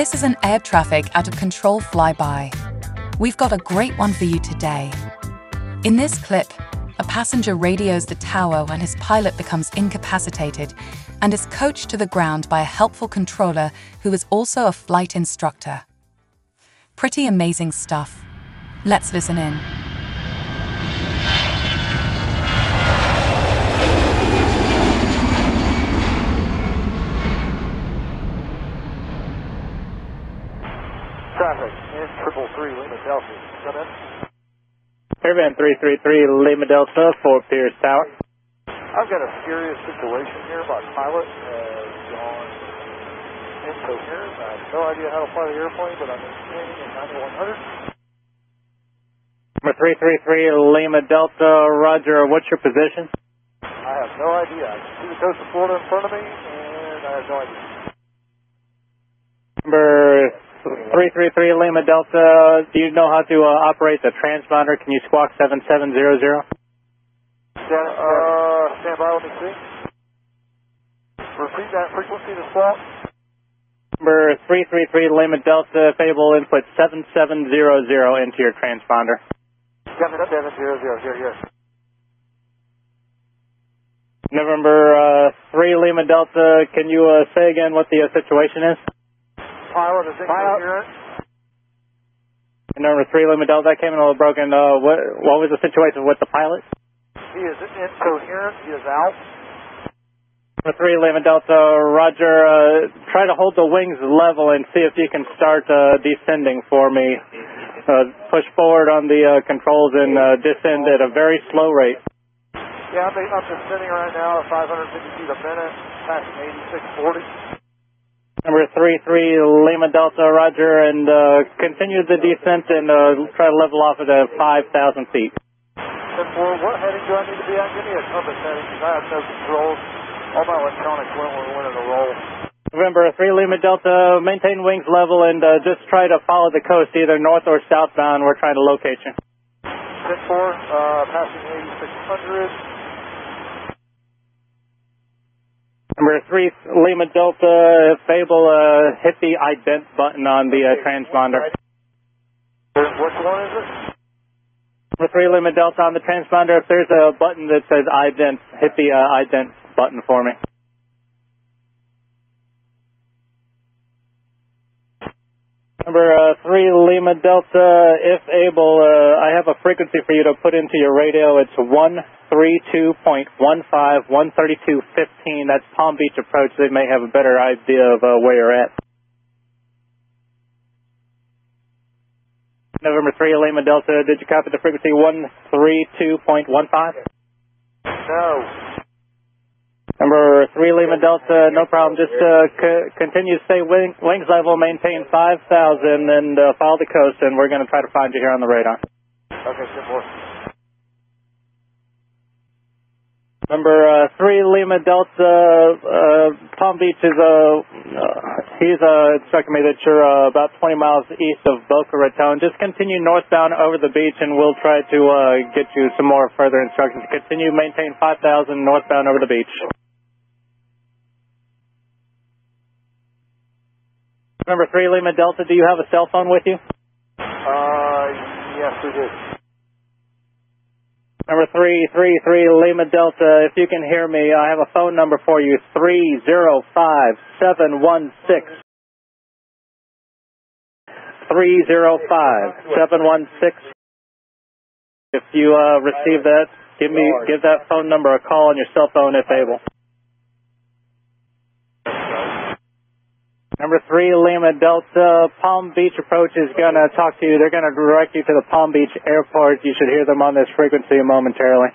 This is an air traffic out of control flyby. We've got a great one for you today. In this clip, a passenger radios the tower when his pilot becomes incapacitated and is coached to the ground by a helpful controller who is also a flight instructor. Pretty amazing stuff. Let's listen in. Traffic in triple three Lima Caravan 333 Lima Delta Fort Pierce Tower. I've got a serious situation here. My pilot uh, has gone incoherent. I have no idea how to fly the airplane, but I'm maintaining in 9100. November 333 Lima Delta, Roger. What's your position? I have no idea. I can see the coast of Florida in front of me, and I have no idea. November 333 Lima Delta, do you know how to uh, operate the transponder? Can you squawk 7700? Stand, uh, stand by, let me see. Repeat that frequency to squawk. November 333 Lima Delta, if able, input 7700 into your transponder. Got it up, Devin, zero, zero, zero, here. November uh, 3 Lima Delta, can you uh, say again what the uh, situation is? Pilot is incoherent. November 3 Lima Delta, came in a little broken. Uh, what, what was the situation with the pilot? He is incoherent. He is out. November 3 Lima Delta, Roger, uh, try to hold the wings level and see if you can start uh, descending for me. Uh, push forward on the uh, controls and uh, descend at a very slow rate. Yeah, I'm descending right now at 550 feet a minute, passing 8640. November 33 Lima Delta, Roger, and uh, continue the descent and uh, try to level off at uh, 5,000 feet. For what heading do I need to be on? Give me a compass heading because I have no controls. All my electronics went when we went in a roll. November 3 Lima Delta, maintain wings level and uh, just try to follow the coast, either north or southbound. We're trying to locate you. 10 4, uh, passing 8600. November 3 Lima Delta, Fable, uh, hit the ident button on the uh, transponder. Which one is it? November 3 Lima Delta on the transponder, if there's a button that says ident, hit the uh, ident button for me. November uh, 3 Lima Delta, if able, uh, I have a frequency for you to put into your radio. It's 132.15, 132.15. That's Palm Beach approach. They may have a better idea of uh, where you're at. November 3 Lima Delta, did you copy the frequency 132.15? No. November 3 Lima Delta, no problem. Just uh, c- continue to stay wing- wings level, maintain 5,000, and uh, follow the coast, and we're going to try to find you here on the radar. Okay, 10 4. November uh, 3 Lima Delta, uh, Palm Beach is, uh, uh, he's uh, instructing me that you're uh, about 20 miles east of Boca Raton. Just continue northbound over the beach, and we'll try to uh, get you some more further instructions. Continue maintain 5,000 northbound over the beach. November 3 Lima Delta, do you have a cell phone with you? Uh, yes, we do. November 333 Lima Delta, if you can hear me, I have a phone number for you, 305716. 305716. If you uh, receive that, give me give that phone number a call on your cell phone if able. November three, Lima Delta, Palm Beach approach is going to talk to you. They're going to direct you to the Palm Beach airport. You should hear them on this frequency momentarily.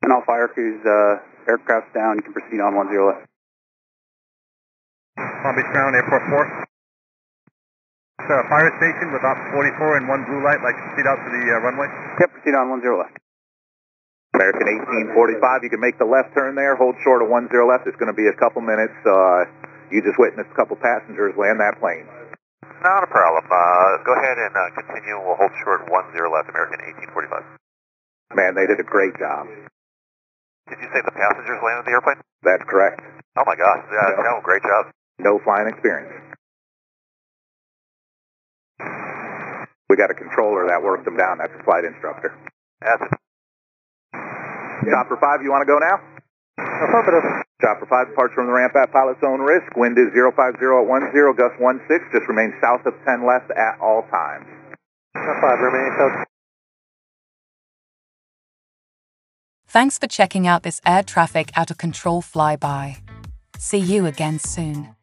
And all fire crews, uh, aircraft's down. You can proceed on 10 left. Palm Beach Ground, Airport 4. It's fire station with Ops 44 and one blue light, like to proceed out to the uh, runway. Yep, proceed on 10 left. American 1845, you can make the left turn there, hold short of 10 left. It's going to be a couple minutes. Uh, you just witnessed a couple passengers land that plane. Not a problem. Uh, go ahead and uh, continue. We'll hold short 10 left, American 1845. Man, they did a great job. Did you say the passengers landed the airplane? That's correct. Oh my gosh. Yeah, No. no, great job. No flying experience. We got a controller that works them down. That's a flight instructor. That's it. Chopper 5, you want to go now? Affirmative. Chopper 5 departs from the ramp at pilot zone risk. Wind is 050 at 10, gust 16. Just remain south of 10 left at all times. 5 remaining south. Thanks for checking out this air traffic out of control flyby. See you again soon.